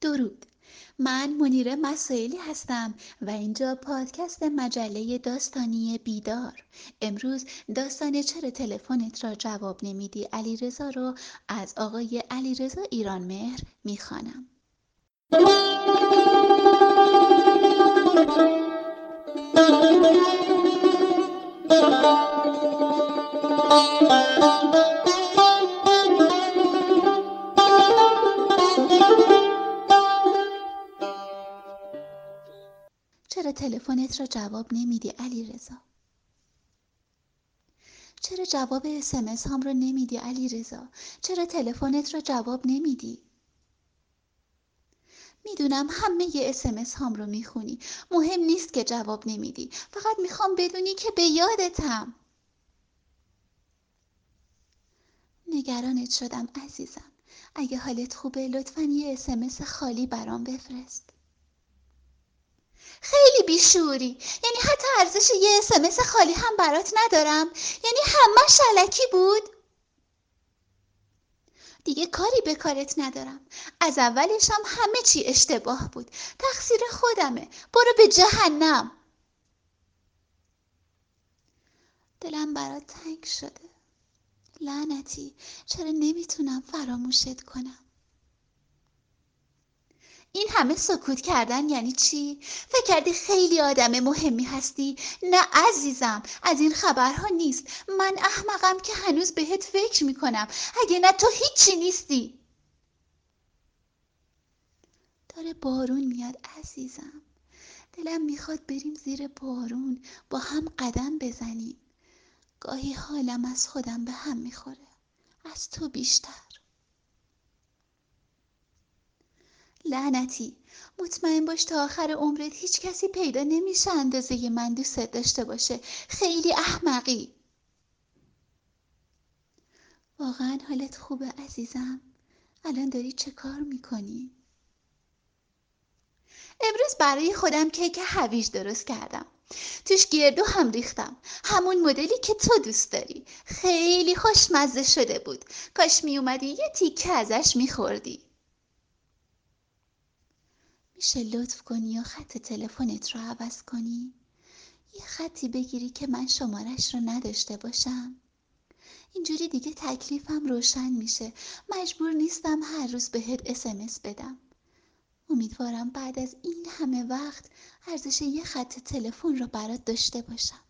درود. من منیره مسائلی هستم و اینجا پادکست مجله داستانی بیدار. امروز داستان چرا تلفنت را جواب نمیدی علیرضا رو از آقای علیرضا ایرانمهر می‌خوانم. تلفنت را جواب نمیدی علی رضا؟ چرا جواب اسمس هم رو نمیدی علی رضا؟ چرا تلفنت را جواب نمیدی؟ می‌دونم همه ی اسمس هام رو می‌خونی مهم نیست که جواب نمیدی فقط می‌خوام بدونی که به یادتم نگرانت شدم عزیزم اگه حالت خوبه لطفا یه اسمس خالی برام بفرست خیلی بیشوری. یعنی حتی ارزش یه اسمس خالی هم برات ندارم. یعنی همه شلکی بود. دیگه کاری به کارت ندارم. از اولش هم همه چی اشتباه بود. تقصیر خودمه. برو به جهنم. دلم برات تنگ شده. لعنتی. چرا نمی‌تونم فراموشت کنم؟ این همه سکوت کردن یعنی چی؟ فکر کردی خیلی آدم مهمی هستی؟ نه عزیزم از این خبرها نیست. من احمقم که هنوز بهت فکر می‌کنم. اگه نه تو هیچی نیستی. داره بارون میاد عزیزم. دلم می‌خواد بریم زیر بارون با هم قدم بزنیم. گاهی حالم از خودم به هم می‌خوره. از تو بیشتر. لعنتی. مطمئن باش تا آخر عمرت هیچ کسی پیدا نمیشه اندازه من دوستت داشته باشه. خیلی احمقی. واقعا حالت خوبه عزیزم. الان داری چه کار می‌کنی؟ امروز برای خودم کیک هویج درست کردم. توش گردو هم ریختم. همون مدلی که تو دوست داری. خیلی خوشمزه شده بود. کاش میومدی یه تیکه ازش میخوردی. میشه لطف کنی یا خط تلفنت رو عوض کنی؟ یه خطی بگیری که من شمارش رو نداشته باشم. اینجوری دیگه تکلیفم روشن میشه. مجبور نیستم هر روز بهت اسمس بدم. امیدوارم بعد از این همه وقت ارزش یه خط تلفن رو برات داشته باشم.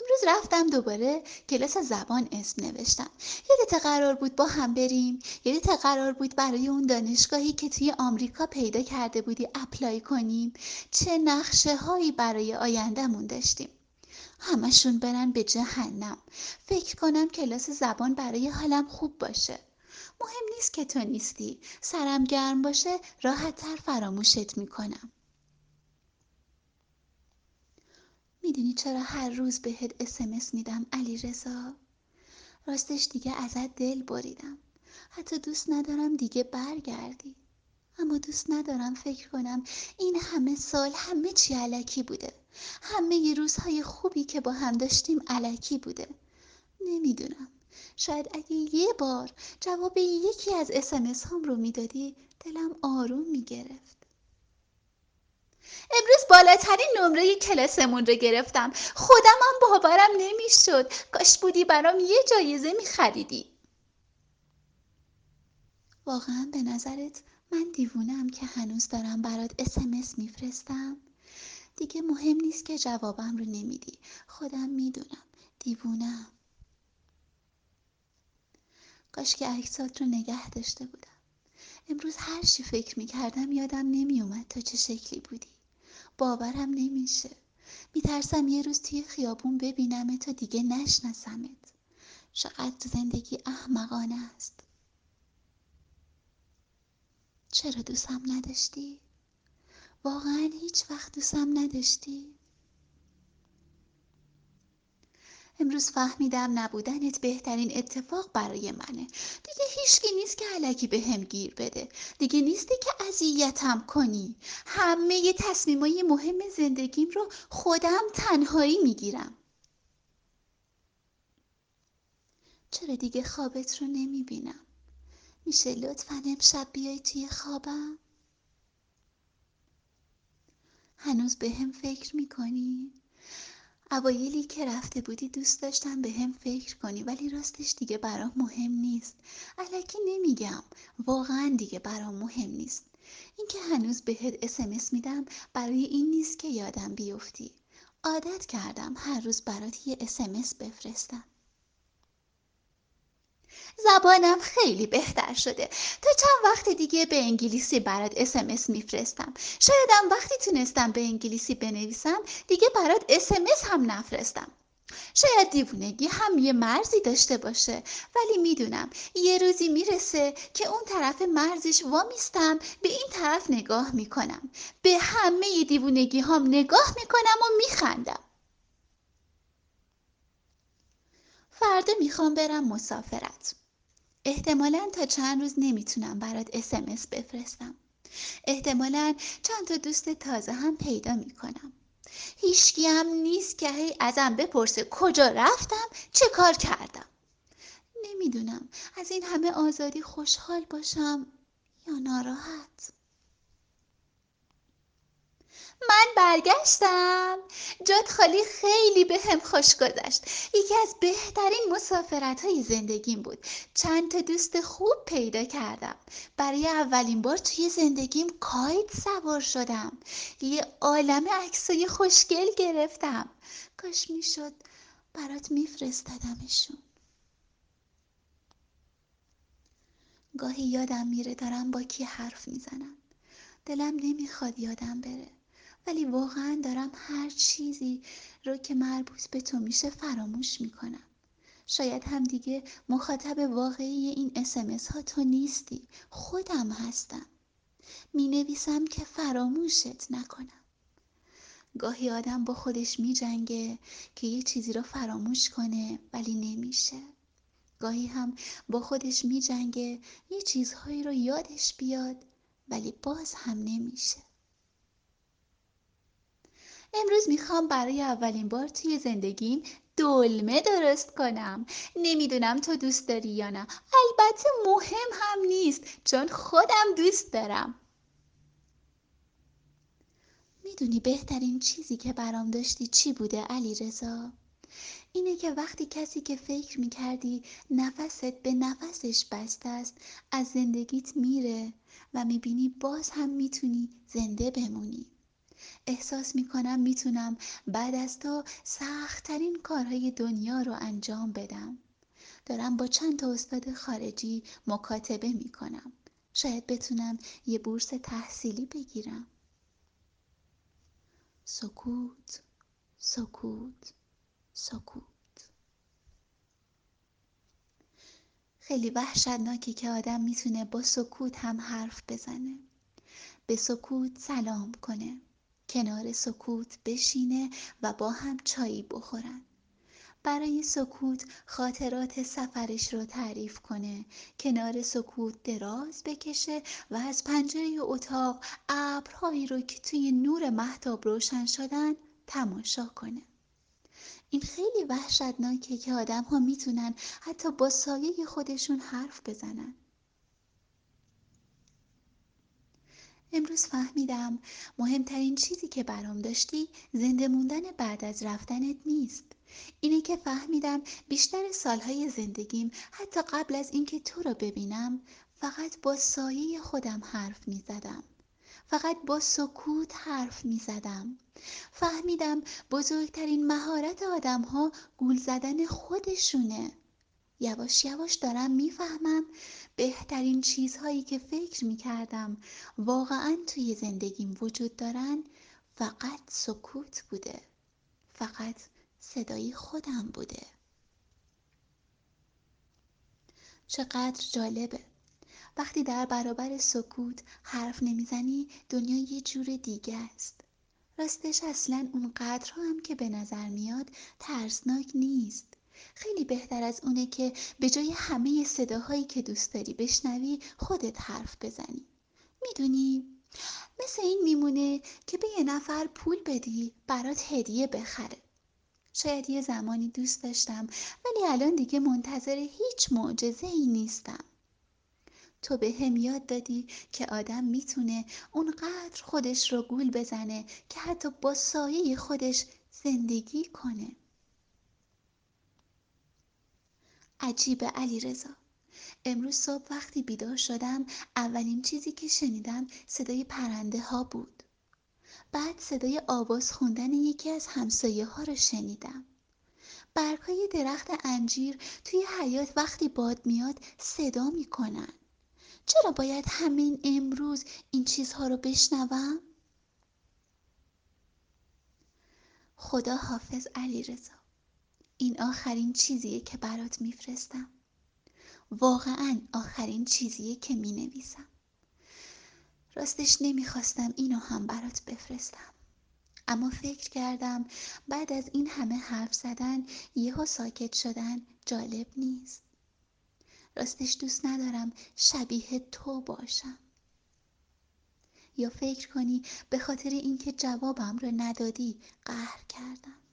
امروز رفتم دوباره کلاس زبان اسم نوشتم. یادت قرار بود با هم بریم. یادت قرار بود برای اون دانشگاهی که توی آمریکا پیدا کرده بودی اپلای کنیم. چه نقشه هایی برای آیندهمون داشتیم. همشون برن به جهنم. فکر کنم کلاس زبان برای حالم خوب باشه. مهم نیست که تو نیستی. سرم گرم باشه راحت تر فراموشت می‌کنم. می‌دونی چرا هر روز بهت اسمس میدم علی رضا؟ راستش دیگه ازت دل بریدم. حتی دوست ندارم دیگه برگردی. اما دوست ندارم فکر کنم این همه سال همه چی علکی بوده. همه ی روزهای خوبی که با هم داشتیم علکی بوده. نمی‌دونم. شاید اگه یه بار جواب یکی از اسمس هم رو می‌دادی دلم آروم می‌گرفت. امروز بالاترین نمره کلاسمون رو گرفتم. خودم هم باورم نمی‌شد. کاش بودی برام یه جایزه میخریدی. واقعا به نظرت من دیوونم که هنوز دارم برات اسمس میفرستم؟ دیگه مهم نیست که جوابم رو نمیدی. خودم می‌دونم. دیوونم کاش که عکسات رو نگه داشته بودم. امروز هر چی فکر می‌کردم یادم نمیومد تا چه شکلی بودی. باورم نمیشه میترسم یه روز توی خیابون ببینم تا دیگه نشناسمت چقدر زندگی احمقانه است چرا دوستم نداشتی؟ واقعا هیچ وقت دوستم نداشتی؟ امروز فهمیدم نبودنت بهترین اتفاق برای منه. دیگه هیچکی نیست که علکی به هم گیر بده. دیگه نیستی که اذیتم کنی. همه ی تصمیمای مهم زندگیم رو خودم تنهایی می‌گیرم. چرا دیگه خوابت رو نمی‌بینم؟ میشه لطفا امشب بیای توی خوابم؟ هنوز به هم فکر می‌کنی؟ اوایلی که رفته بودی دوست داشتم به هم فکر کنی ولی راستش دیگه برام مهم نیست. علکی نمیگم. واقعا دیگه برام مهم نیست. اینکه هنوز بهت اسمس میدم برای این نیست که یادم بیفتی. عادت کردم هر روز برات یه اسمس بفرستم. زبانم خیلی بهتر شده. تا چند وقت دیگه به انگلیسی برات اسمس میفرستم. شایدم وقتی تونستم به انگلیسی بنویسم دیگه برات اسمس هم نفرستم. شاید دیوونگی هم یه مرزی داشته باشه. ولی می‌دونم یه روزی می‌رسه که اون طرف مرزش وامیستم به این طرف نگاه می‌کنم. به همه دیوونگی هم نگاه می‌کنم و میخندم. فردا می‌خوام برم مسافرت. احتمالا تا چند روز نمی‌تونم برات اسمس بفرستم. احتمالا چند تا دوست تازه هم پیدا می‌کنم. هیچکی هم نیست که هی ازم بپرسه کجا رفتم چه کار کردم. نمی‌دونم. از این همه آزادی خوشحال باشم یا ناراحت؟ من برگشتم. جاد خالی خیلی به هم خوش گذشت. یکی از بهترین مسافرت های زندگیم بود. چند تا دوست خوب پیدا کردم. برای اولین بار توی زندگیم کایت سوار شدم. یه عالم عکسای خوشگل گرفتم. کاش می‌شد برات میفرستادمشون گاهی یادم میره دارم با کی حرف می‌زنم. دلم نمی‌خواد یادم بره. ولی واقعا دارم هر چیزی رو که مربوط به تو میشه فراموش می‌کنم. شاید هم دیگه مخاطب واقعی این اسمس ها تو نیستی. خودم هستم. می نویسم که فراموشت نکنم. گاهی آدم با خودش می جنگه که یه چیزی رو فراموش کنه ولی نمیشه. گاهی هم با خودش می جنگه یه چیزهایی رو یادش بیاد ولی باز هم نمیشه. امروز می‌خوام برای اولین بار توی زندگیم دلمه درست کنم. نمی‌دونم تو دوست داری یا نه. البته مهم هم نیست چون خودم دوست دارم. می‌دونی بهترین چیزی که برام داشتی چی بوده علی رضا؟ اینه که وقتی کسی که فکر می‌کردی نفست به نفسش بسته است از زندگیت میره و می‌بینی باز هم می‌تونی زنده بمونی. احساس می‌کنم می‌تونم بعد از تو سختترین کارهای دنیا رو انجام بدم. دارم با چند تا استاد خارجی مکاتبه می‌کنم. شاید بتونم یه بورس تحصیلی بگیرم. سکوت سکوت سکوت. خیلی وحشتناکی که آدم می‌تونه با سکوت هم حرف بزنه. به سکوت سلام کنه. کنار سکوت بشینه و با هم چایی بخورن. برای سکوت خاطرات سفرش رو تعریف کنه. کنار سکوت دراز بکشه و از پنجره اتاق ابرهایی رو که توی نور محتاب روشن شدن تماشا کنه. این خیلی وحشتناکه که آدم ها می‌تونن حتی با سایه خودشون حرف بزنن. امروز فهمیدم مهمترین چیزی که برام داشتی زنده موندن بعد از رفتنت نیست اینه که فهمیدم بیشتر سالهای زندگیم حتی قبل از اینکه تو رو ببینم فقط با سایه خودم حرف می زدم. فقط با سکوت حرف می زدم. فهمیدم بزرگترین مهارت آدم ها گول زدن خودشونه. یواش یواش دارم می‌فهمم بهترین چیزهایی که فکر می‌کردم واقعا توی زندگیم وجود دارن فقط سکوت بوده. فقط صدای خودم بوده. چقدر جالبه. وقتی در برابر سکوت حرف نمی‌زنی دنیا یه جور دیگه است. راستش اصلا اون قدر هم که به نظر میاد ترسناک نیست. خیلی بهتر از اونه که به جای همه صداهایی که دوست داری بشنوی خودت حرف بزنی. می‌دونی؟ مثل این میمونه که به یه نفر پول بدی برات هدیه بخره. شاید یه زمانی دوست داشتم ولی الان دیگه منتظر هیچ معجزه ای نیستم. تو به هم یاد دادی که آدم می‌تونه اونقدر خودش رو گول بزنه که حتی با سایه خودش زندگی کنه. عجیب علی رضا امروز صبح وقتی بیدار شدم اولین چیزی که شنیدم صدای پرنده ها بود بعد صدای آواز خوندن یکی از همسایه ها رو شنیدم برگهای درخت انجیر توی حیات وقتی باد میاد صدا می‌کنن چرا باید همین امروز این چیزها رو بشنوم؟ خدا حافظ علی رضا. این آخرین چیزیه که برات میفرستم. واقعا آخرین چیزیه که می نویسم. راستش نمی‌خواستم اینو هم برات بفرستم. اما فکر کردم بعد از این همه حرف زدن یهو ساکت شدن جالب نیست. راستش دوست ندارم شبیه تو باشم یا فکر کنی به خاطر اینکه جوابم رو ندادی قهر کردم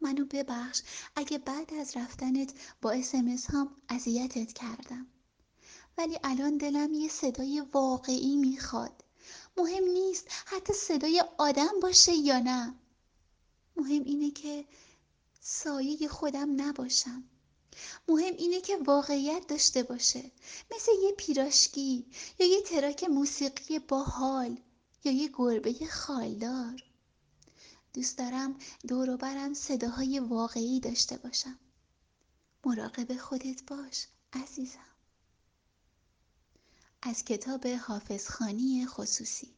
منو ببخش. اگه بعد از رفتنت با اسمس هم اذیتت کردم. ولی الان دلم یه صدای واقعی می‌خواد. مهم نیست حتی صدای آدم باشه یا نه. مهم اینه که سایه خودم نباشم. مهم اینه که واقعیت داشته باشه. مثل یه پیراشکی یا یه تراک موسیقی باحال یا یه گربه خالدار. دوست دارم دور برم صداهای واقعی داشته باشم. مراقب خودت باش عزیزم. از کتاب حافظخانی خصوصی.